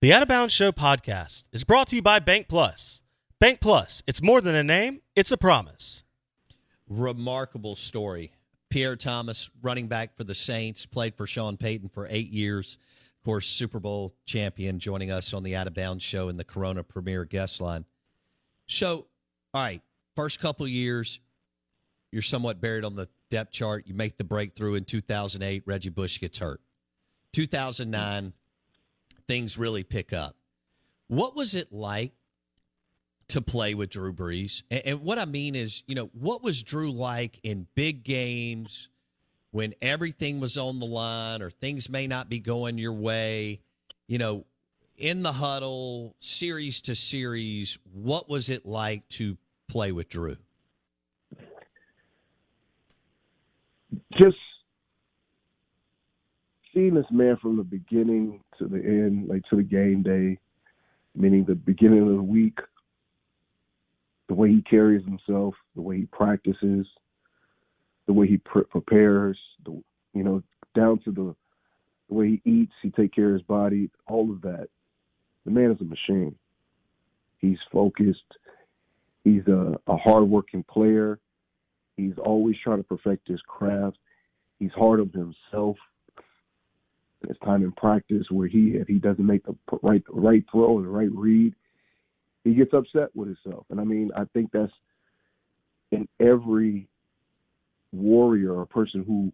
The Out of Bounds Show podcast is brought to you by Bank Plus. Bank Plus, it's more than a name, it's a promise. Remarkable story. Pierre Thomas, running back for the Saints, played for Sean Payton for eight years of course, Super Bowl champion, joining us on the Out of Bounds show in the Corona Premier guest line. So, all right, first couple years, you're somewhat buried on the depth chart. You make the breakthrough in 2008. Reggie Bush gets hurt. 2009, things really pick up. What was it like to play with Drew Brees? And, and what I mean is, you know, what was Drew like in big games? when everything was on the line or things may not be going your way, you know, in the huddle, series to series, what was it like to play with Drew? Just seeing this man from the beginning to the end, like to the game day, meaning the beginning of the week, the way he carries himself, the way he practices, the way he pre- prepares, the you know, down to the the way he eats, he take care of his body, all of that. The man is a machine. He's focused. He's a, a hardworking player. He's always trying to perfect his craft. He's hard on himself. There's time in practice where he, if he doesn't make the right right throw or the right read, he gets upset with himself. And I mean, I think that's in every warrior, or person who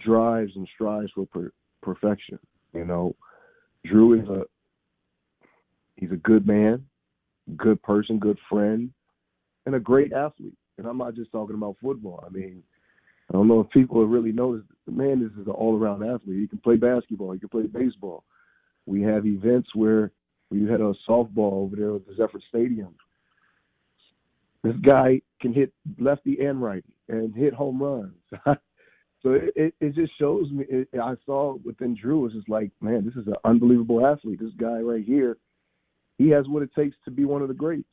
drives and strives for per- perfection. You know, Drew is a he's a good man, good person, good friend, and a great athlete. And I'm not just talking about football. I mean, I don't know if people have really noticed. The man is, is an all-around athlete. He can play basketball. He can play baseball. We have events where we had a softball over there at the Zephyr Stadium. This guy can hit lefty and righty and hit home runs. so it, it, it just shows me. It, I saw within Drew, it's just like, man, this is an unbelievable athlete. This guy right here, he has what it takes to be one of the greats.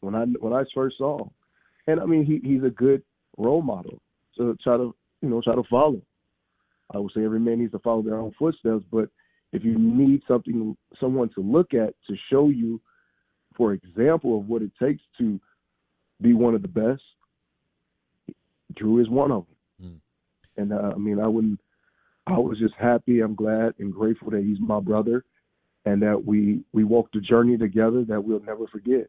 When I when I first saw, him. and I mean, he he's a good role model. So try to you know try to follow. I would say every man needs to follow their own footsteps, but if you need something, someone to look at to show you, for example, of what it takes to be one of the best, Drew is one of them. Mm. And uh, I mean, I wouldn't. I was just happy. I'm glad and grateful that he's my brother, and that we we walked the journey together that we'll never forget.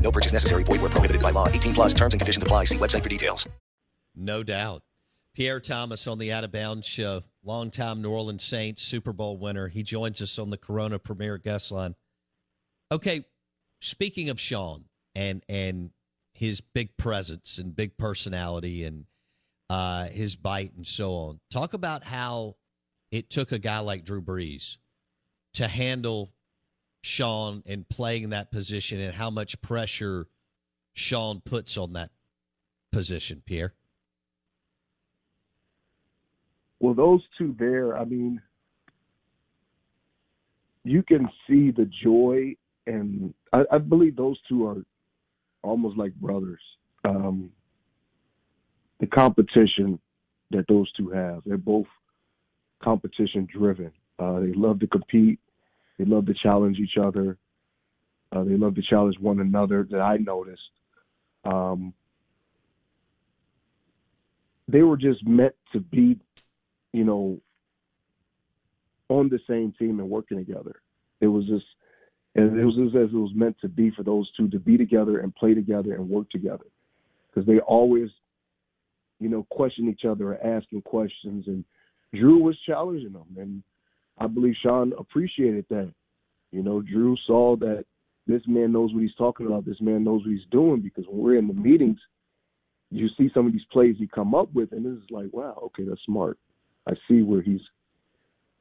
No purchase necessary. Void where prohibited by law. 18 plus terms and conditions apply. See website for details. No doubt. Pierre Thomas on the Out of Bounds show, longtime New Orleans Saints Super Bowl winner. He joins us on the Corona Premier Guest Line. Okay, speaking of Sean and and his big presence and big personality and uh, his bite and so on, talk about how it took a guy like Drew Brees to handle Sean and playing that position and how much pressure Sean puts on that position, Pierre. Well, those two there, I mean, you can see the joy, and I, I believe those two are almost like brothers. Um, the competition that those two have, they're both competition driven. Uh, they love to compete. They love to challenge each other. Uh, they love to challenge one another. That I noticed. Um, they were just meant to be, you know, on the same team and working together. It was just, and it was just as it was meant to be for those two to be together and play together and work together, because they always, you know, question each other or asking questions. And Drew was challenging them, and I believe Sean appreciated that. You know, Drew saw that this man knows what he's talking about. This man knows what he's doing because when we're in the meetings, you see some of these plays he come up with, and it's like, wow, okay, that's smart. I see where he's,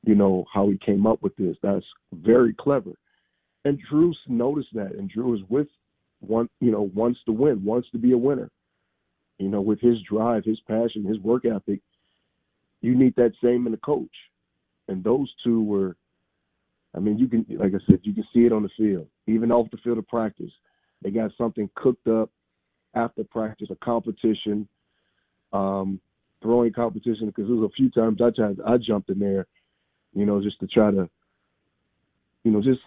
you know, how he came up with this. That's very clever. And Drew noticed that, and Drew is with one, you know, wants to win, wants to be a winner. You know, with his drive, his passion, his work ethic, you need that same in a coach. And those two were, I mean, you can, like I said, you can see it on the field, even off the field of practice. They got something cooked up after practice, a competition, um, throwing competition. Because there was a few times I tried, I jumped in there, you know, just to try to, you know, just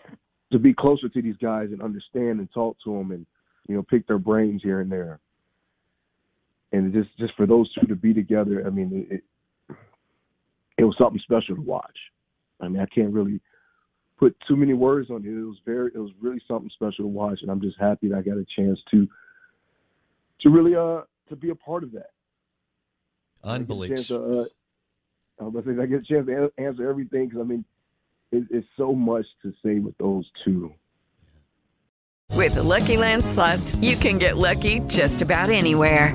to be closer to these guys and understand and talk to them and, you know, pick their brains here and there. And just just for those two to be together, I mean, it, it was something special to watch. I mean, I can't really put too many words on it. It was very, it was really something special to watch, and I'm just happy that I got a chance to, to really, uh, to be a part of that. Unbelievable. Uh, I was say I get a chance to answer everything because I mean, it, it's so much to say with those two. With the Lucky Land slots, you can get lucky just about anywhere.